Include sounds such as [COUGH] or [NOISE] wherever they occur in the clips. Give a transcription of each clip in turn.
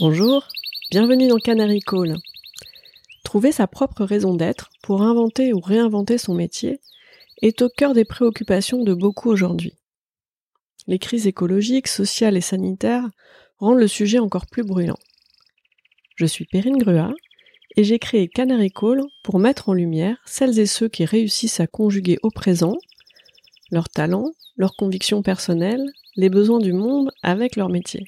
Bonjour, bienvenue dans Canary Call. Trouver sa propre raison d'être pour inventer ou réinventer son métier est au cœur des préoccupations de beaucoup aujourd'hui. Les crises écologiques, sociales et sanitaires rendent le sujet encore plus brûlant. Je suis Perrine Grua et j'ai créé Canary Call pour mettre en lumière celles et ceux qui réussissent à conjuguer au présent leurs talents, leurs convictions personnelles, les besoins du monde avec leur métier.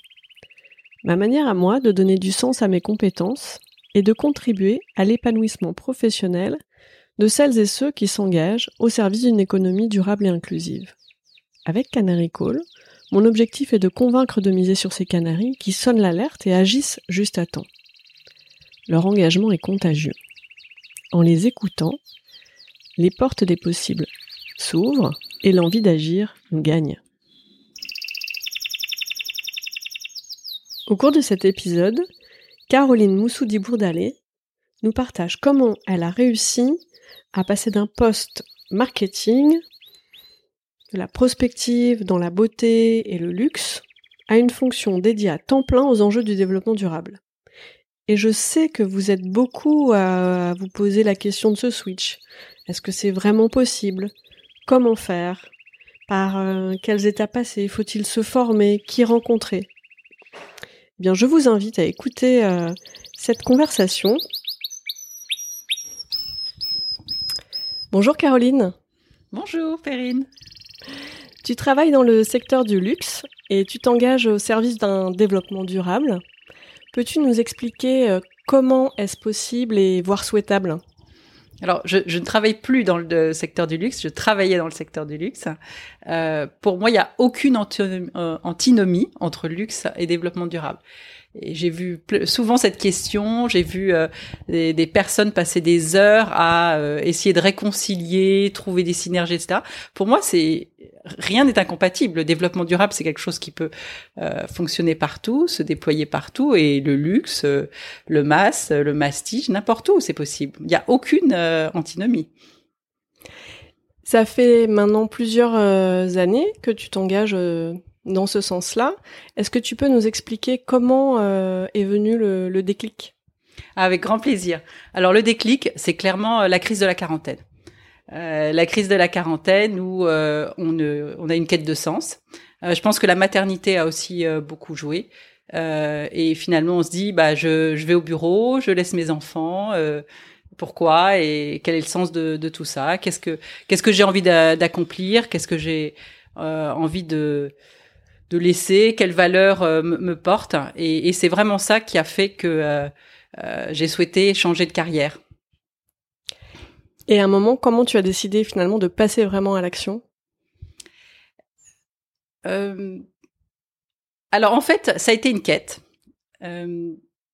Ma manière à moi de donner du sens à mes compétences est de contribuer à l'épanouissement professionnel de celles et ceux qui s'engagent au service d'une économie durable et inclusive. Avec Canary Call, mon objectif est de convaincre de miser sur ces canaris qui sonnent l'alerte et agissent juste à temps. Leur engagement est contagieux. En les écoutant, les portes des possibles s'ouvrent et l'envie d'agir gagne. Au cours de cet épisode, Caroline Moussoudi-Bourdalé nous partage comment elle a réussi à passer d'un poste marketing, de la prospective dans la beauté et le luxe, à une fonction dédiée à temps plein aux enjeux du développement durable. Et je sais que vous êtes beaucoup à vous poser la question de ce switch. Est-ce que c'est vraiment possible? Comment faire? Par euh, quelles étapes passer? Faut-il se former? Qui rencontrer? Bien, je vous invite à écouter euh, cette conversation. Bonjour Caroline. Bonjour Perrine. Tu travailles dans le secteur du luxe et tu t'engages au service d'un développement durable. Peux-tu nous expliquer euh, comment est-ce possible et voire souhaitable? Alors, je, je, ne travaille plus dans le secteur du luxe, je travaillais dans le secteur du luxe. Euh, pour moi, il n'y a aucune euh, antinomie entre luxe et développement durable. J'ai vu souvent cette question, j'ai vu euh, des, des, personnes passer des heures à euh, essayer de réconcilier, trouver des synergies, etc. Pour moi, c'est rien n'est incompatible. Le développement durable, c'est quelque chose qui peut euh, fonctionner partout, se déployer partout, et le luxe, le masse, le mastige, n'importe où, c'est possible. Il n'y a aucune antinomie. Ça fait maintenant plusieurs années que tu t'engages dans ce sens-là. Est-ce que tu peux nous expliquer comment euh, est venu le, déclic? Avec grand plaisir. Alors le déclic, c'est clairement euh, la crise de la quarantaine. Euh, la crise de la quarantaine où on, on, a une quête de sens. je pense que la maternité a aussi beaucoup joué. et finalement, on se dit, bah, je, je, vais au bureau, je laisse mes enfants. pourquoi et quel est le sens de, de tout ça? Qu'est-ce que qu'est-ce que j'ai envie d'accomplir? Qu'est-ce que j'ai envie de de laisser, quelle valeur euh, me porte. Et, et c'est vraiment ça qui a fait que euh, euh, j'ai souhaité changer de carrière. Et à un moment, comment tu as décidé finalement de passer vraiment à l'action? Alors en fait, ça a été une quête.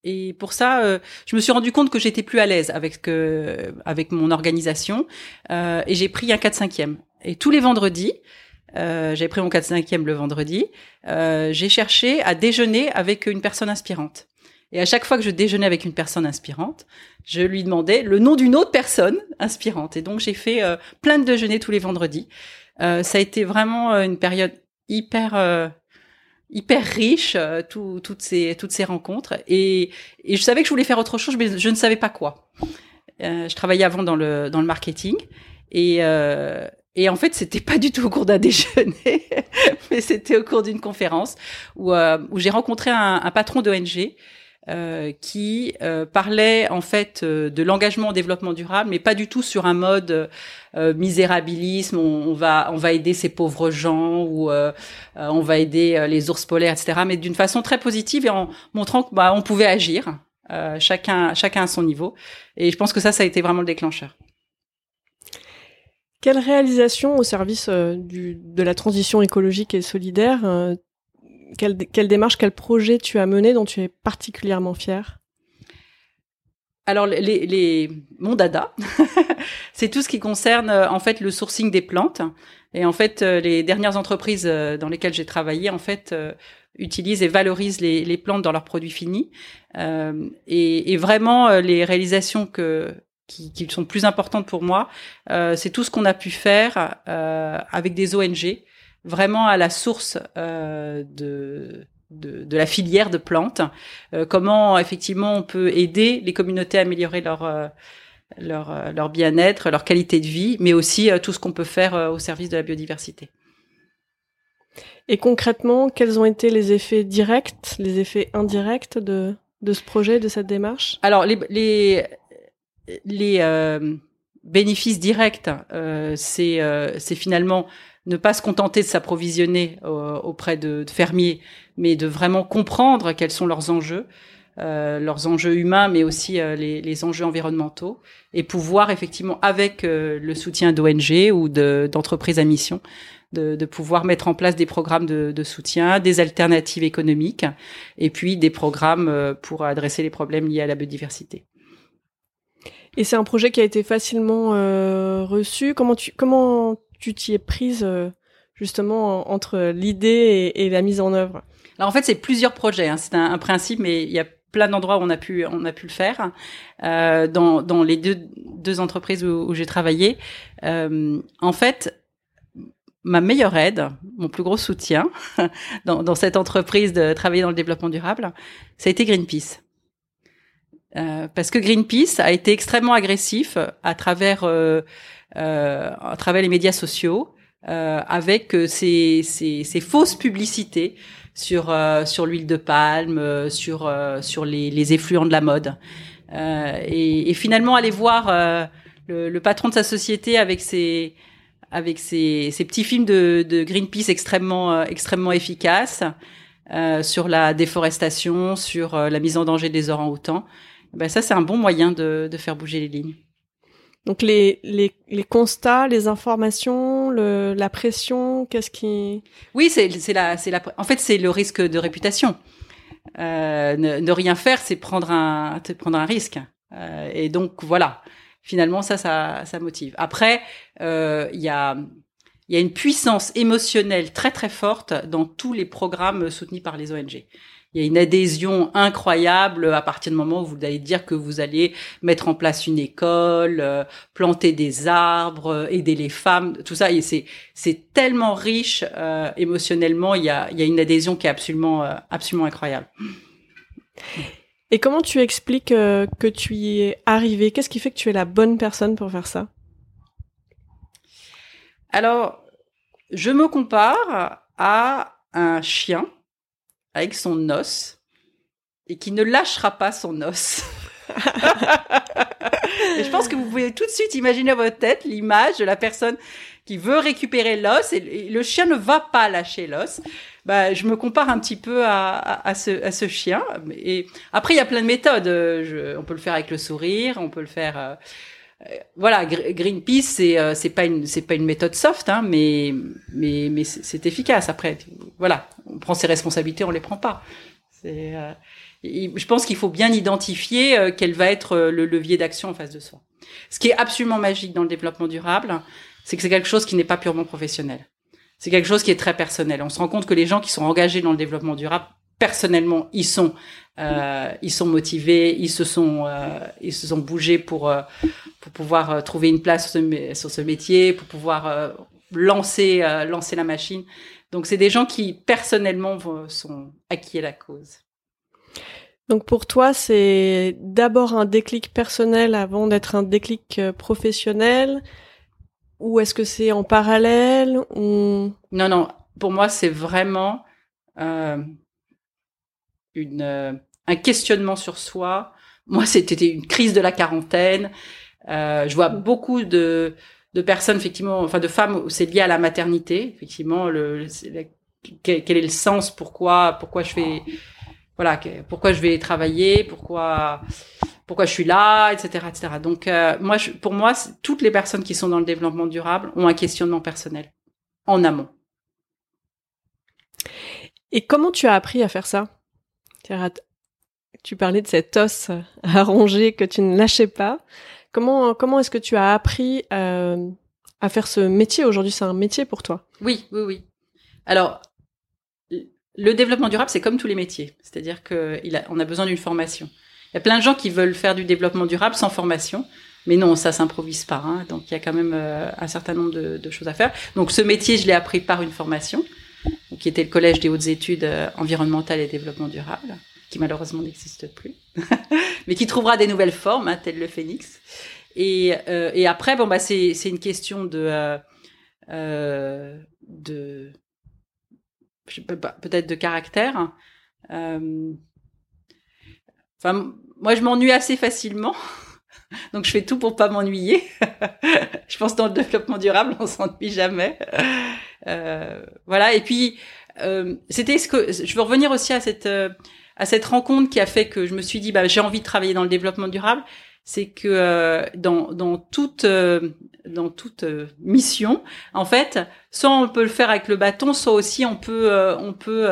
et pour ça, je me suis rendu compte que j'étais plus à l'aise avec mon organisation et j'ai pris un 4 5 e Et tous les vendredis, euh, j'ai pris mon 4 5 e le vendredi, euh, j'ai cherché à déjeuner avec une personne inspirante. Et à chaque fois que je déjeunais avec une personne inspirante, je lui demandais le nom d'une autre personne inspirante. Et donc j'ai fait euh, plein de déjeuners tous les vendredis. Euh, ça a été vraiment euh, une période hyper hyper riche, tout, toutes ces toutes ces rencontres. Et, je savais que je voulais faire autre chose, mais je ne savais pas quoi. je travaillais avant dans le dans le marketing et en fait, c'était pas du tout au cours d'un [LAUGHS] déjeuner, mais c'était au cours d'une conférence où, j'ai rencontré un patron d'ONG euh, qui euh, parlait en fait euh, de l'engagement au développement durable, mais pas du tout sur un mode euh, misérabilisme. On, va on va aider ces pauvres gens ou on va aider les ours polaires, etc. Mais d'une façon très positive et en montrant que bah, on pouvait agir, chacun chacun à son niveau. Et je pense que ça, ça a été vraiment le déclencheur. Quelle réalisation au service euh, du, de la transition écologique et solidaire euh, quelle, quelle, démarche, quel projet tu as mené dont tu es particulièrement fier alors les, les mon dada, [LAUGHS] c'est tout ce qui concerne euh, en fait le sourcing des plantes. Et en fait, les dernières entreprises dans lesquelles j'ai travaillé, en fait, utilisent et valorisent les, plantes dans leurs produits finis. Euh, et, vraiment, les réalisations que qui, qui, sont plus importantes pour moi, euh, c'est tout ce qu'on a pu faire euh, avec des ONG, vraiment à la source euh, de de, la filière de plantes. comment effectivement on peut aider les communautés à améliorer leur leur, leur bien-être, leur qualité de vie, mais aussi tout ce qu'on peut faire au service de la biodiversité. Et concrètement, quels ont été les effets directs, les effets indirects de, de ce projet, de cette démarche? Alors, les, les, les euh, bénéfices directs, euh, c'est euh, finalement ne pas se contenter de s'approvisionner euh, auprès de, fermiers, mais de vraiment comprendre quels sont leurs enjeux, euh, leurs enjeux humains, mais aussi euh, les, enjeux environnementaux, et pouvoir effectivement, avec le soutien d'ONG ou d'entreprises à mission, de, pouvoir mettre en place des programmes de, de, soutien, des alternatives économiques, et puis des programmes euh, pour adresser les problèmes liés à la biodiversité. Et c'est un projet qui a été facilement euh, reçu. Comment tu comment tu t'y es prise euh, justement entre l'idée et, la mise en œuvre? Alors en fait, c'est plusieurs projets. Hein. C'est un, principe, mais il y a plein d'endroits où on a pu on a pu le faire euh, dans dans les deux deux entreprises où, j'ai travaillé. Euh, en fait, ma meilleure aide, mon plus gros soutien [LAUGHS] dans, cette entreprise de travailler dans le développement durable, ça a été Greenpeace. Parce que Greenpeace a été extrêmement agressif à travers à travers les médias sociaux euh, avec ces, ces, ces, fausses publicités sur euh, sur l'huile de palme, euh, sur sur les, les, effluents de la mode. Et, et, finalement aller voir le, le, patron de sa société avec ses avec ces, ces, petits films de, de Greenpeace extrêmement euh, extrêmement efficaces euh, sur la déforestation, sur euh, la mise en danger des orang-outans. Ben ça, c'est un bon moyen de, de, faire bouger les lignes. Donc les, les, constats, les informations, la pression, qu'est-ce qui Oui, c'est la la en fait c'est le risque de réputation. Euh, ne, ne, rien faire, c'est prendre un prendre un risque. Euh, et donc voilà finalement ça, ça, ça motive. Après, euh, il y a il y a une puissance émotionnelle très très forte dans tous les programmes soutenus par les ONG. Il y a une adhésion incroyable à partir du moment où vous allez dire que vous allez mettre en place une école, euh, planter des arbres, euh, aider les femmes, tout ça. Et c'est c'est tellement riche euh, émotionnellement. Il y a il y a une adhésion qui est absolument euh, absolument incroyable. Et comment tu expliques que tu y es arrivé Qu'est-ce qui fait que tu es la bonne personne pour faire ça? Alors, je me compare à un chien avec son os et qui ne lâchera pas son os. [LAUGHS] et je pense que vous pouvez tout de suite imaginer à votre tête l'image de la personne qui veut récupérer l'os et le chien ne va pas lâcher l'os. Bah, je me compare un petit peu à, à, à, ce, à ce chien. Et après, il y a plein de méthodes. Je, on peut le faire avec le sourire, on peut le faire. Euh, euh voilà, Greenpeace, c'est euh, c'est pas une c'est pas une méthode soft, hein, mais mais mais c'est efficace. Après, voilà, on prend ses responsabilités, on les prend pas. C'est euh, je pense qu'il faut bien identifier euh, quel va être le levier d'action en face de soi. Ce qui est absolument magique dans le développement durable, c'est que c'est quelque chose qui n'est pas purement professionnel. C'est quelque chose qui est très personnel. On se rend compte que les gens qui sont engagés dans le développement durable, personnellement, ils sont, euh, ils sont motivés, ils se sont, euh, ils se sont bougés pour euh, pour pouvoir euh, trouver une place sur ce, sur ce métier, pour pouvoir euh, lancer lancer la machine. Donc c'est des gens qui personnellement sont acquis à la cause. Donc pour toi, c'est d'abord un déclic personnel avant d'être un déclic professionnel? Ou est-ce que c'est en parallèle? Ou... Non, non. Pour moi, c'est vraiment euh, une, euh, un questionnement sur soi. Moi, c'était une crise de la quarantaine. Euh, je vois beaucoup de, de personnes, effectivement, enfin de femmes, c'est lié à la maternité. Effectivement, quel, est le sens Pourquoi, pourquoi je fais, voilà, pourquoi je vais travailler Pourquoi pourquoi je suis là, etc., etc. Donc euh, moi, pour moi, toutes les personnes qui sont dans le développement durable ont un questionnement personnel en amont. Et comment tu as appris à faire ça? Tu parlais de cet os à ronger que tu ne lâchais pas. Comment comment est-ce que tu as appris euh, à faire ce métier? Aujourd'hui C'est un métier pour toi Oui, oui, oui. Alors, le développement durable, c'est comme tous les métiers, c'est-à-dire qu'on a, a besoin d'une formation. Il y a plein de gens qui veulent faire du développement durable sans formation. Mais non, ça s'improvise pas. Hein. Donc il y a quand même euh, un certain nombre de, choses à faire. Donc ce métier, je l'ai appris par une formation. qui était le collège des hautes études euh, environnementales et développement durable, malheureusement n'existe plus, [LAUGHS] mais qui trouvera des nouvelles formes, hein, tel le phénix. Et, euh, après, bon bah c'est une question de euh, euh de peut-être de caractère. Euh, moi, je m'ennuie assez facilement. [LAUGHS] Donc, je fais tout pour pas m'ennuyer. [LAUGHS] je pense dans le développement durable, on s'ennuie jamais. Voilà. Et puis, c'était ce que je veux revenir aussi à cette à cette rencontre qui a fait que je me suis dit, bah, j'ai envie de travailler dans le développement durable. C'est que euh, dans dans toute euh, dans toute mission, en fait, soit on peut le faire avec le bâton, soit aussi on peut on peut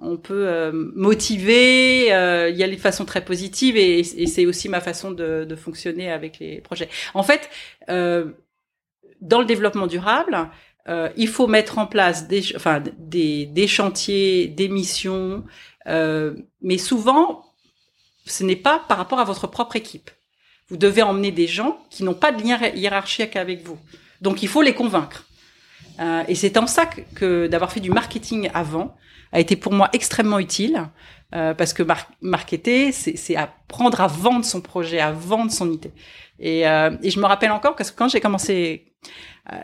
on peut euh, motiver. Euh, il y a les façons très positives et, c'est aussi ma façon de, de, fonctionner avec les projets. En fait, euh, dans le développement durable, euh, il faut mettre en place des, enfin, des, des chantiers, des missions, mais souvent, ce n'est pas par rapport à votre propre équipe. Vous devez emmener des gens qui n'ont pas de lien hiérarchique avec vous. Donc, il faut les convaincre. et c'est en ça que, d'avoir fait du marketing avant, a été pour moi extrêmement utile euh, parce que mar marketer, c'est apprendre à vendre son projet, à vendre son idée. Et, euh, et je me rappelle encore parce que quand j'ai commencé euh,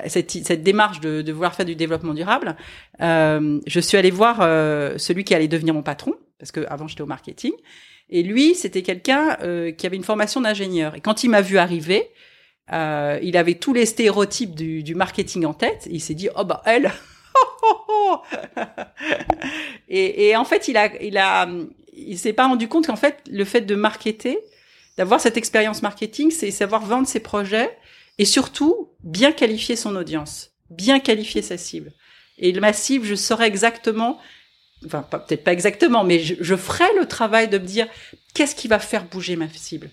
cette, cette, démarche de, vouloir faire du développement durable, euh, je suis allée voir euh, celui qui allait devenir mon patron parce que avant j'étais au marketing. Et lui, c'était quelqu'un euh, qui avait une formation d'ingénieur. Et quand il m'a vu arriver, il avait tous les stéréotypes du, marketing en tête. Il s'est dit, oh bah elle, [LAUGHS] et, et, en fait, il a, il a, il s'est pas rendu compte qu'en fait, le fait de marketer, d'avoir cette expérience marketing, c'est savoir vendre ses projets et surtout bien qualifier son audience, bien qualifier sa cible. Et ma cible, je saurais exactement, enfin peut-être pas exactement, mais je, je ferai le travail de me dire qu'est-ce qui va faire bouger ma cible,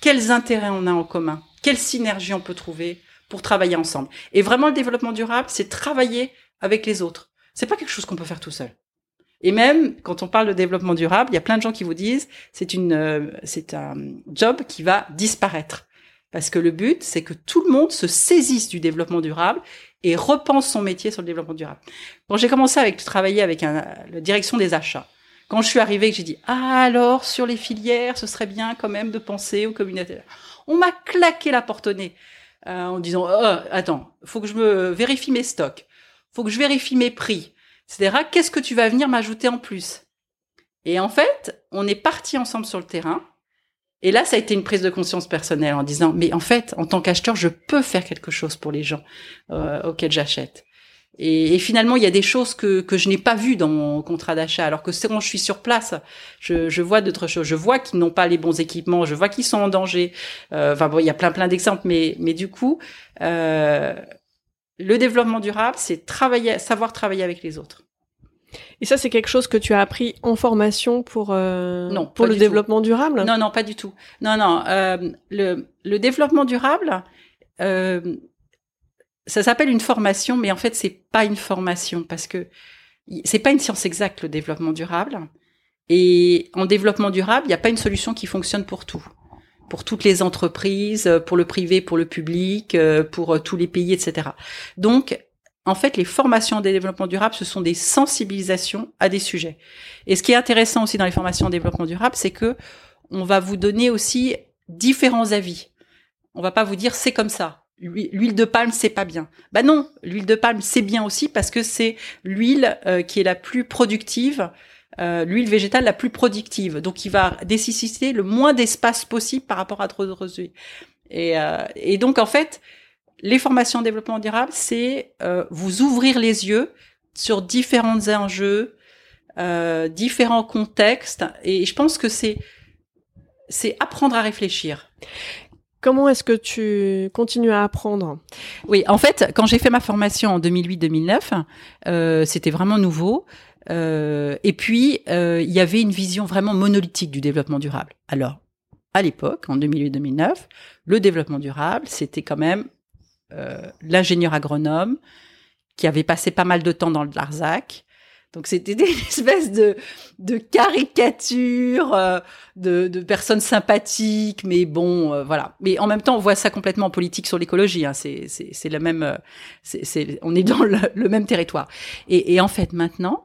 quels intérêts on a en commun, quelle synergie on peut trouver pour travailler ensemble? Et vraiment, le développement durable, c'est travailler avec les autres. C'est pas quelque chose qu'on peut faire tout seul. Et même quand on parle de développement durable, il y a plein de gens qui vous disent c'est une euh, c'est un job qui va disparaître parce que le but c'est que tout le monde se saisisse du développement durable et repense son métier sur le développement durable. Quand j'ai commencé avec travailler avec un, la direction des achats, quand je suis arrivée que j'ai dit ah alors sur les filières, ce serait bien quand même de penser aux communautés. On m'a claqué la porte au nez euh, en disant oh, attends, faut que je me vérifie mes stocks faut que je vérifie mes prix, etc. Qu'est-ce que tu vas venir m'ajouter en plus? Et en fait, on est parti ensemble sur le terrain. Et là, ça a été une prise de conscience personnelle en disant, mais en fait, en tant qu'acheteur, je peux faire quelque chose pour les gens euh, auxquels j'achète. Et, et, finalement, il y a des choses que, que je n'ai pas vues dans mon contrat d'achat, alors que quand je suis sur place, je, je vois d'autres choses. Je vois qu'ils n'ont pas les bons équipements, je vois qu'ils sont en danger. Euh, enfin bon, il y a plein plein d'exemples, mais mais du coup, euh, le développement durable, c'est travailler, savoir travailler avec les autres. Et ça, c'est quelque chose que tu as appris en formation pour euh, non pour le développement durable? Non, non, pas du tout. Non, non. Euh, le, le développement durable, euh, ça s'appelle une formation, mais en fait, c'est pas une formation parce que c'est pas une science exacte le développement durable. Et en développement durable, il n'y a pas une solution qui fonctionne pour tout pour toutes les entreprises, pour le privé, pour le public, pour tous les pays, etc. Donc, en fait, les formations en développement durable, ce sont des sensibilisations à des sujets. Et ce qui est intéressant aussi dans les formations en développement durable, c'est que on va vous donner aussi différents avis. On va pas vous dire c'est comme ça. L'huile de palme, c'est pas bien. Bah non, l'huile de palme, c'est bien aussi parce que c'est l'huile qui est la plus productive euh, l'huile végétale la plus productive. Donc, il va nécessiter le moins d'espace possible par rapport à d'autres huiles. Et, euh, et, donc, en fait, les formations en développement durable, c'est euh, vous ouvrir les yeux sur différents enjeux, euh, différents contextes. Et je pense que c'est c'est apprendre à réfléchir. Comment est-ce que tu continues à apprendre? Oui, en fait, quand j'ai fait ma formation en 2008-2009, euh, c'était vraiment nouveau. Et puis, il y avait une vision vraiment monolithique du développement durable. Alors, à l'époque, en 2008-2009, le développement durable, c'était quand même l'ingénieur agronome qui avait passé pas mal de temps dans le Larzac, Donc c'était une [LAUGHS] espèce de, de caricature euh, de, de, personnes sympathiques, mais bon, euh, voilà. Mais en même temps, on voit ça complètement en politique sur l'écologie. Hein. C'est, c'est, c'est la même, euh, on est dans le, même territoire. Et, en fait, maintenant,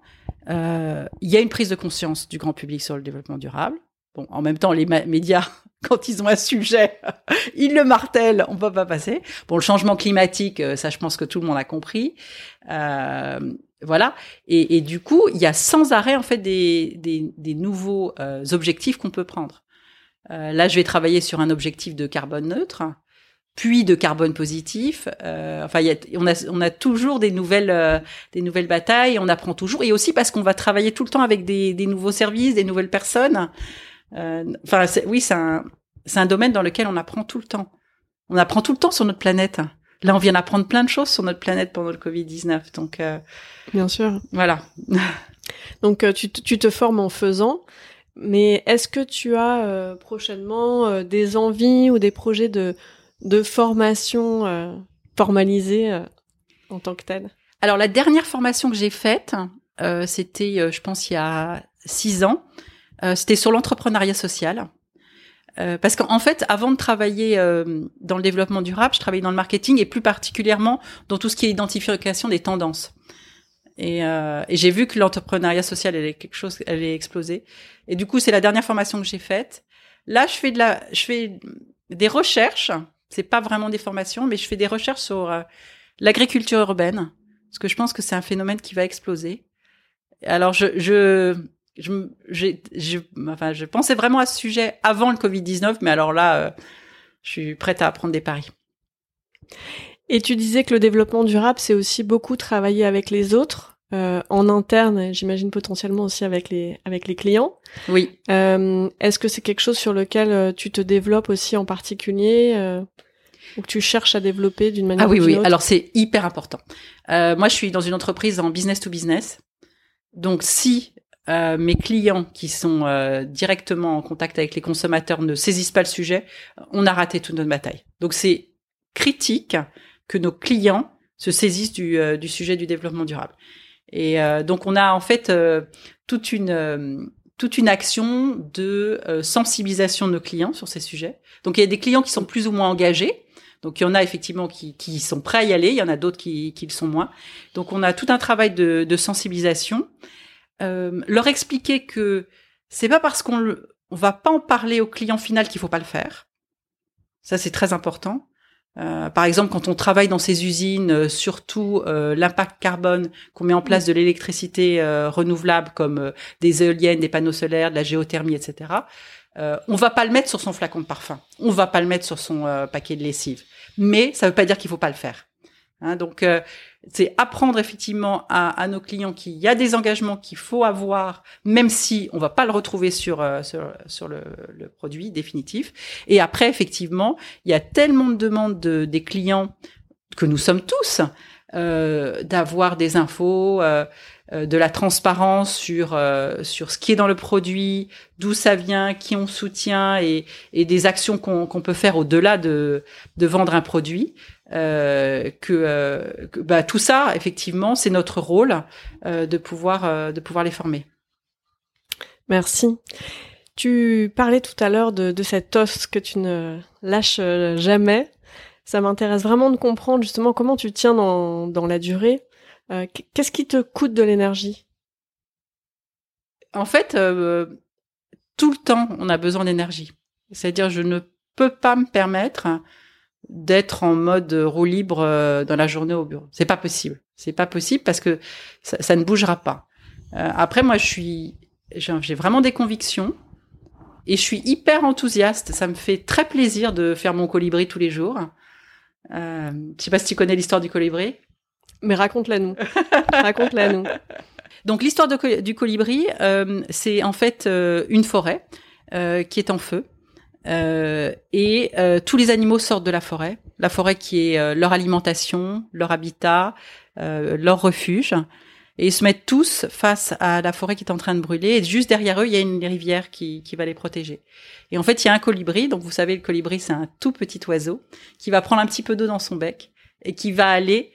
il y a une prise de conscience du grand public sur le développement durable. Bon, en même temps, les médias, quand ils ont un sujet, [LAUGHS] ils le martèlent, on peut pas passer. Bon, le changement climatique, ça, je pense que tout le monde a compris. Euh, voilà. Et, et, du coup, il y a sans arrêt en fait des, des, des nouveaux euh, objectifs qu'on peut prendre. Euh, là, je vais travailler sur un objectif de carbone neutre, puis de carbone positif. Euh, enfin, y a, on, a, on a toujours des nouvelles, euh, des nouvelles batailles. On apprend toujours, et aussi parce qu'on va travailler tout le temps avec des, des nouveaux services, des nouvelles personnes. Euh, enfin, oui, c'est un, c'est un domaine dans lequel on apprend tout le temps. On apprend tout le temps sur notre planète. Là, on vient d'apprendre plein de choses sur notre planète pendant le Covid-19. Donc, euh, bien sûr. Voilà. [LAUGHS] donc, euh, tu, tu, te formes en faisant. Mais est-ce que tu as euh, prochainement euh, des envies ou des projets de, de formation formalisée en tant que telle Alors, la dernière formation que j'ai faite, c'était, je pense, il y a six ans. C'était sur l'entrepreneuriat social. Euh, parce qu'en fait, avant de travailler euh, dans le développement durable, je travaillais dans le marketing et plus particulièrement dans tout ce qui est identification des tendances. Et, euh, et j'ai vu que l'entrepreneuriat social, elle est quelque chose, elle est explosé. Et du coup, c'est la dernière formation que j'ai faite. Là, je fais de la, je fais des recherches. C'est pas vraiment des formations, mais je fais des recherches sur euh, l'agriculture urbaine, parce que je pense que c'est un phénomène qui va exploser. Alors, je, je je, je, enfin, je pensais vraiment à ce sujet avant le Covid-19, mais alors là, euh, je suis prête à prendre des paris. Et tu disais que le développement durable, c'est aussi beaucoup travailler avec les autres, euh, en interne, j'imagine potentiellement aussi avec les, avec les clients. Oui. Euh, Est-ce que c'est quelque chose sur lequel tu te développes aussi en particulier ou que tu cherches à développer d'une manière Ah oui, oui. Autre? Alors c'est hyper important. moi, je suis dans une entreprise en business to business. Donc si euh, mes clients qui sont euh, directement en contact avec les consommateurs ne saisissent pas le sujet, on a raté toute notre bataille. Donc c'est critique que nos clients se saisissent du, euh, du sujet du développement durable. Et donc on a en fait toute une toute une action de sensibilisation de nos clients sur ces sujets. Donc il y a des clients qui sont plus ou moins engagés. Donc il y en a effectivement qui, qui sont prêts à y aller, il y en a d'autres qui, qui le sont moins. Donc on a tout un travail de, de sensibilisation euh, leur expliquer que c'est pas parce qu'on on va pas en parler au client final qu'il faut pas le faire. Ça c'est très important. Euh, par exemple, quand on travaille dans ces usines, euh, surtout euh, l'impact carbone qu'on met en place de l'électricité renouvelable comme des éoliennes, des panneaux solaires, de la géothermie, etc. on va pas le mettre sur son flacon de parfum, on va pas le mettre sur son paquet de lessive. Mais ça veut pas dire qu'il faut pas le faire. Hein, donc, euh, c'est apprendre effectivement à, à, nos clients qu'il y a des engagements qu'il faut avoir, même si on va pas le retrouver sur euh, sur, sur le, le, produit définitif. Et après, effectivement, il y a tellement de demandes de, des clients que nous sommes tous euh, d'avoir des infos. Euh, de la transparence sur sur ce qui est dans le produit, d'où ça vient, qui on soutient et, et des actions qu'on qu'on peut faire au-delà de de vendre un produit. Euh, que, euh, que bah, tout ça, effectivement, c'est notre rôle euh, de pouvoir de pouvoir les former. Merci. Tu parlais tout à l'heure de, de cet os que tu ne lâches jamais. Ça m'intéresse vraiment de comprendre justement comment tu tiens dans, dans la durée. Qu'est-ce qui te coûte de l'énergie? En fait, tout le temps, on a besoin d'énergie. C'est-à-dire, je ne peux pas me permettre d'être en mode roue libre euh, dans la journée au bureau. C'est pas possible. C'est pas possible parce que ça, ça ne bougera pas. Euh, après, moi, je suis, j'ai vraiment des convictions et je suis hyper enthousiaste. Ça me fait très plaisir de faire mon colibri tous les jours. Euh, je sais pas si tu connais l'histoire du colibri. Mais raconte-la nous. raconte-la nous. Donc l'histoire du colibri, euh, c'est en fait euh, une forêt qui est en feu euh, et euh, tous les animaux sortent de la forêt, la forêt qui est euh, leur alimentation, leur habitat, leur refuge. Et ils se mettent tous face à la forêt qui est en train de brûler. Et juste derrière eux, il y a une rivière qui, qui va les protéger. Et en fait, il y a un colibri. Donc, vous savez, le colibri, c'est un tout petit oiseau qui va prendre un petit peu d'eau dans son bec et qui va aller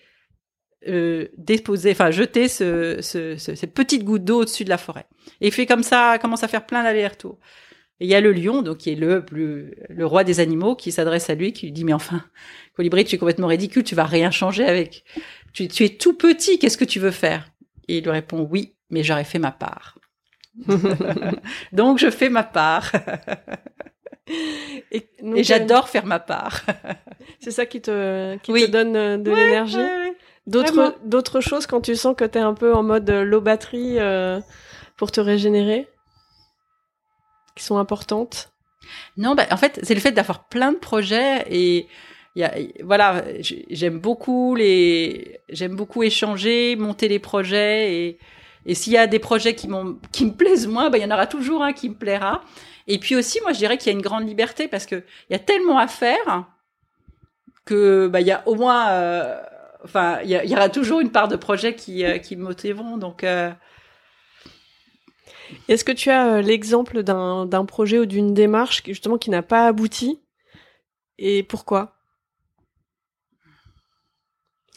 euh, déposer, enfin jeter ce, ce, ce, ces petites gouttes d'eau au-dessus de la forêt. Et il fait comme ça, commence à faire plein d'allers-retours. Et il y a le lion, donc qui est le plus, le roi des animaux, qui s'adresse à lui, qui lui dit mais enfin, colibri, tu es complètement ridicule, tu vas rien changer avec. Tu, tu es tout petit, qu'est-ce que tu veux faire? Et il lui répond oui, mais j'aurais fait ma part. [LAUGHS] donc je fais ma part. et, et j'adore faire ma part. C'est ça qui te, qui te donne euh, de l'énergie? D'autres, d'autres choses quand tu sens que tu es un peu en mode euh, low batterie euh, pour te régénérer? Qui sont importantes? Non, bah, en fait, c'est le fait d'avoir plein de projets et voilà, j'aime beaucoup les, j'aime beaucoup échanger, monter les projets et, et s'il y a des projets qui qui me plaisent moins, bah, il y en aura toujours un qui me plaira. Et puis aussi, moi, je dirais qu'il y a une grande liberté parce que il y a tellement à faire que, bah, y a au moins, euh, il y, aura toujours une part de projets qui, euh, qui me motiveront. Donc, euh, est-ce que tu as euh, l'exemple d'un projet ou d'une démarche qui, justement qui n'a pas abouti et pourquoi?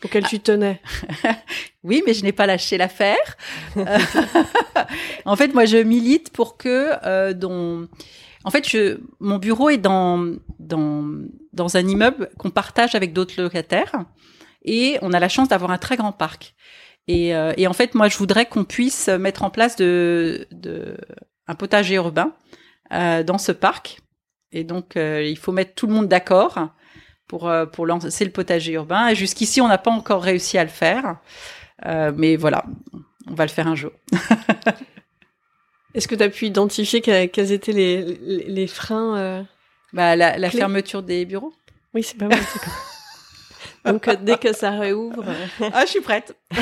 Auquel tu tenais [LAUGHS] Oui, mais je n'ai pas lâché l'affaire. [LAUGHS] [LAUGHS] en fait, moi, je milite pour que euh, dont... En fait, je, mon bureau est dans, dans, dans un immeuble qu'on partage avec d'autres locataires et on a la chance d'avoir un très grand parc. Et, euh, et en fait, moi, je voudrais qu'on puisse mettre en place de, de un potager urbain euh, dans ce parc. Et donc, euh, il faut mettre tout le monde d'accord pour pour lancer le potager urbain. Et jusqu'ici, on n'a pas encore réussi à le faire, mais voilà, on va le faire un jour. Est-ce que tu as pu identifier quels étaient les, les, freins bah, la, la fermeture des bureaux? Oui, c'est pas mal. Donc euh, dès que ça réouvre. [LAUGHS] ah, je suis prête. [LAUGHS]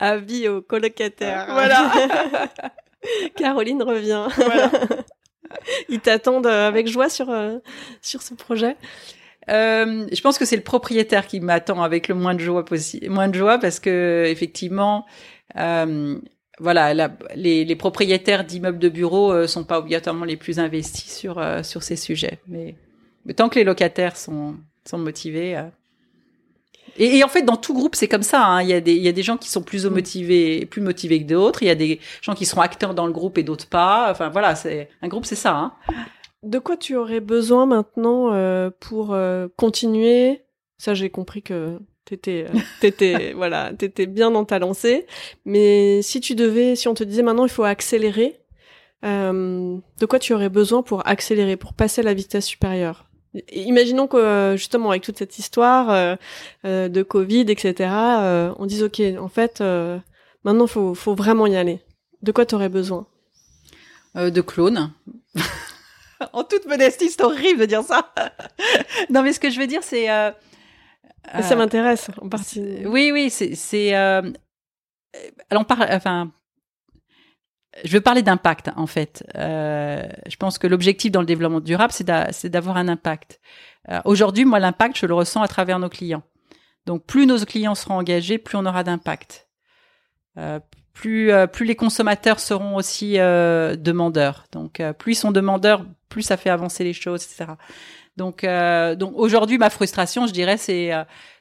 Avis aux colocataires. Voilà. [LAUGHS] Caroline revient. Voilà. Ils t'attendent euh, avec joie sur euh, sur ce projet. Euh, je pense que c'est le propriétaire qui m'attend avec le moins de joie possible, moins de joie parce que effectivement, euh, voilà, la, les, les, propriétaires d'immeubles de bureaux euh, sont pas obligatoirement les plus investis sur sur ces sujets, mais, mais tant que les locataires sont sont motivés. Euh. Et, et, en fait, dans tout groupe, c'est comme ça. Hein. Il, y a des, il y a des gens qui sont plus motivés, plus motivés que d'autres. Il y a des gens qui seront acteurs dans le groupe et d'autres pas. Enfin, voilà, c'est un groupe, c'est ça. Hein. De quoi tu aurais besoin maintenant euh, pour euh, continuer? Ça, j'ai compris que t'étais, euh, [LAUGHS] t'étais, voilà, t'étais bien dans ta lancée. Mais si tu devais, si on te disait maintenant, il faut accélérer, de quoi tu aurais besoin pour accélérer, pour passer à la vitesse supérieure? Imaginons que euh, justement avec toute cette histoire euh, euh, de Covid, etc., on dise ok, en fait, maintenant faut faut vraiment y aller. De quoi t'aurais besoin? De clones. [LAUGHS] en toute modestie, c'est horrible de dire ça. [LAUGHS] non, mais ce que je veux dire, c'est. ça m'intéresse en partie. Oui, oui, c'est. alors, on parle. Enfin, je veux parler d'impact en fait. Euh, je pense que l'objectif dans le développement durable, c'est d'avoir un impact. Euh, Aujourd'hui, moi, l'impact, je le ressens à travers nos clients. Donc, plus nos clients seront engagés, plus on aura d'impact. Euh, plus, euh, plus les consommateurs seront aussi euh, demandeurs. Donc, euh, plus ils sont demandeurs, plus ça fait avancer les choses, etc. Donc, donc aujourd'hui, ma frustration, je dirais, c'est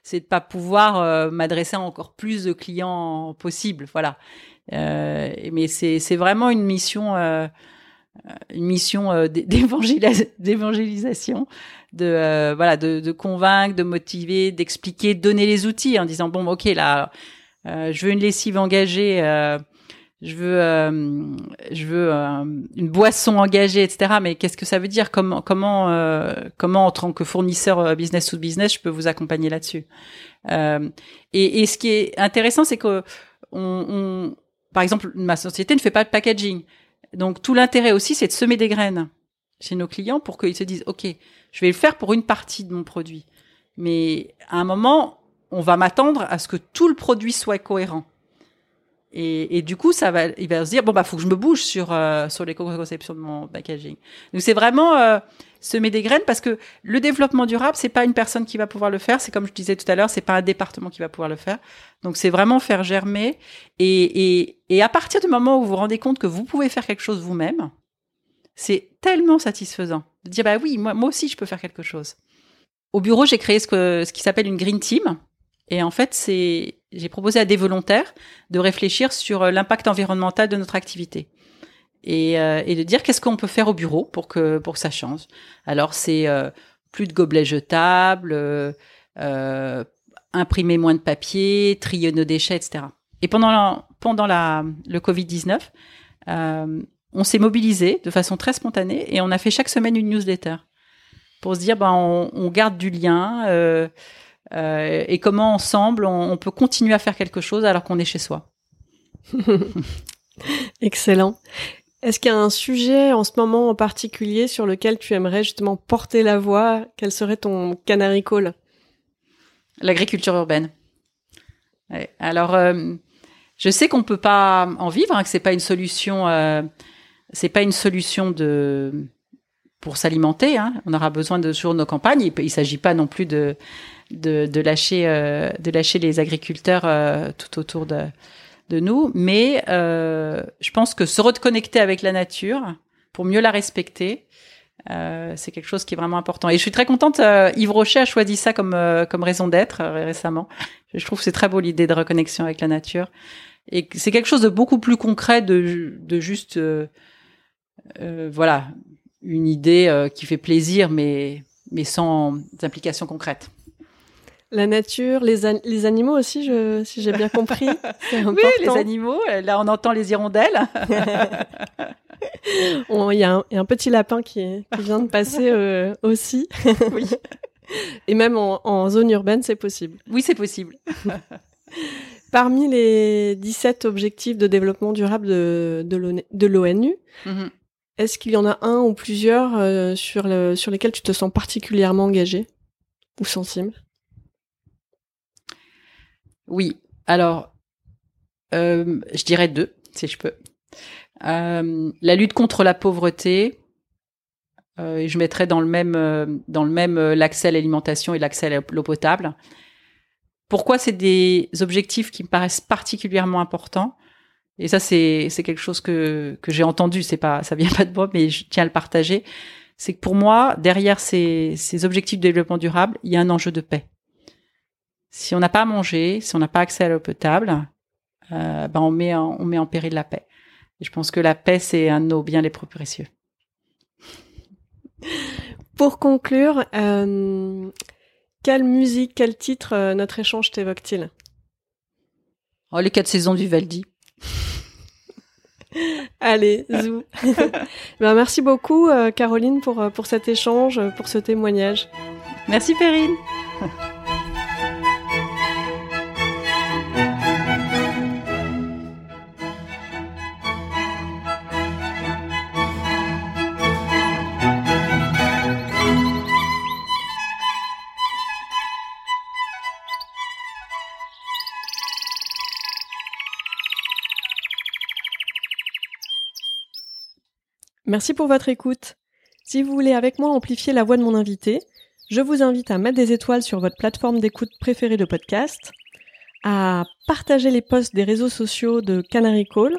c'est de pas pouvoir m'adresser à encore plus de clients possibles. Voilà. Euh, mais c'est vraiment une mission euh, une mission euh, [LAUGHS] d'évangélisation de voilà de, de, convaincre de motiver d'expliquer de donner les outils en disant bon ok là je veux une lessive engagée je veux je veux une boisson engagée etc mais qu'est-ce que ça veut dire? Comment comment comment en tant que fournisseur business to business je peux vous accompagner là-dessus? Et, et ce qui est intéressant c'est que on, on, par exemple, ma société ne fait pas de packaging. Donc tout l'intérêt aussi, c'est de semer des graines chez nos clients pour qu'ils se disent, OK, je vais le faire pour une partie de mon produit. Mais à un moment, on va m'attendre à ce que tout le produit soit cohérent. Et, du coup, ça va, il va se dire bon bah faut que je me bouge sur euh, sur les conceptions de mon packaging. Donc c'est vraiment euh, semer des graines parce que le développement durable c'est pas une personne qui va pouvoir le faire. C'est comme je disais tout à l'heure, c'est pas un département qui va pouvoir le faire. Donc c'est vraiment faire germer et, et et à partir du moment où vous vous rendez compte que vous pouvez faire quelque chose vous-même, c'est tellement satisfaisant de dire bah oui moi moi aussi je peux faire quelque chose. Au bureau j'ai créé ce que ce qui s'appelle une green team Et en fait, c'est j'ai proposé à des volontaires de réfléchir sur l'impact environnemental de notre activité et, euh, et de dire qu'est-ce qu'on peut faire au bureau pour que pour que ça change. Alors c'est euh, plus de gobelets jetables, euh, imprimer moins de papier, trier nos déchets, etc. Et pendant la, pendant la, le Covid 19, on s'est mobilisé de façon très spontanée et on a fait chaque semaine une newsletter pour se dire ben on, on garde du lien euh, et comment ensemble on, on, peut continuer à faire quelque chose alors qu'on est chez soi. [LAUGHS] Excellent. Est-ce qu'il y a un sujet en ce moment en particulier sur lequel tu aimerais justement porter la voix? Quel serait ton canary call? L'agriculture urbaine. Ouais. Alors, euh, je sais qu'on peut pas en vivre, hein, que c'est pas une solution. Euh, c'est pas une solution de pour s'alimenter. Hein. On aura besoin de toujours nos campagnes. Il, il s'agit pas non plus de de, de lâcher euh, de lâcher les agriculteurs euh, tout autour de de nous, mais euh, je pense que se reconnecter avec la nature pour mieux la respecter, euh, c'est quelque chose qui est vraiment important. Et je suis très contente. Euh, Yves Rocher a choisi ça comme euh, comme raison d'être euh, récemment. Je trouve que c'est très beau l'idée de reconnexion avec la nature. Et c'est quelque chose de beaucoup plus concret de de juste voilà une idée qui fait plaisir, mais mais sans implication concrète. La nature, les, an les animaux aussi, je, si j'ai bien compris. [LAUGHS] oui, les animaux. Là, on entend les hirondelles. [LAUGHS] Il y, a un petit lapin qui, qui vient de passer euh, aussi. [LAUGHS] oui. Et même en, en zone urbaine, c'est possible. Oui, c'est possible. Parmi les 17 objectifs de développement durable de, de l'ONU, mm -hmm. Est-ce qu'il y en a un ou plusieurs euh, sur, le, sur lesquels tu te sens particulièrement engagé ou sensible? Oui, alors euh, je dirais deux, si je peux. Euh, la lutte contre la pauvreté, je mettrais dans le même dans le même l'accès à l'alimentation et l'accès à l'eau potable. Pourquoi c'est des objectifs qui me paraissent particulièrement importants? Et ça c'est c'est quelque chose que que j'ai entendu, c'est pas ça vient [LAUGHS] pas de moi, mais je tiens à le partager. C'est que pour moi, derrière ces ces objectifs de développement durable, il y a un enjeu de paix si on n'a pas à manger, si on n'a pas accès à l'eau potable, euh, ben on met en, on met en péril la paix. Et je pense que la paix c'est un de nos biens les plus précieux. [LAUGHS] Pour conclure, euh, quelle musique, quel titre euh, notre échange t'évoque-t-il? Oh, les quatre saisons du Valdi. [LAUGHS] Allez, zou. [LAUGHS] ben, merci beaucoup, euh, Caroline, pour, euh, pour cet échange, pour ce témoignage. Merci, Perrine. [LAUGHS] Merci pour votre écoute. Si vous voulez avec moi amplifier la voix de mon invité, je vous invite à mettre des étoiles sur votre plateforme d'écoute préférée de podcast, à partager les posts des réseaux sociaux de Canary Call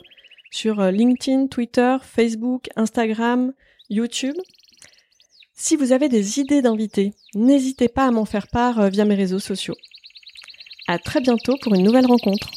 sur euh, LinkedIn, Twitter, Facebook, Instagram, YouTube. Si vous avez des idées d'invités, n'hésitez pas à m'en faire part euh, via mes réseaux sociaux. À très bientôt pour une nouvelle rencontre.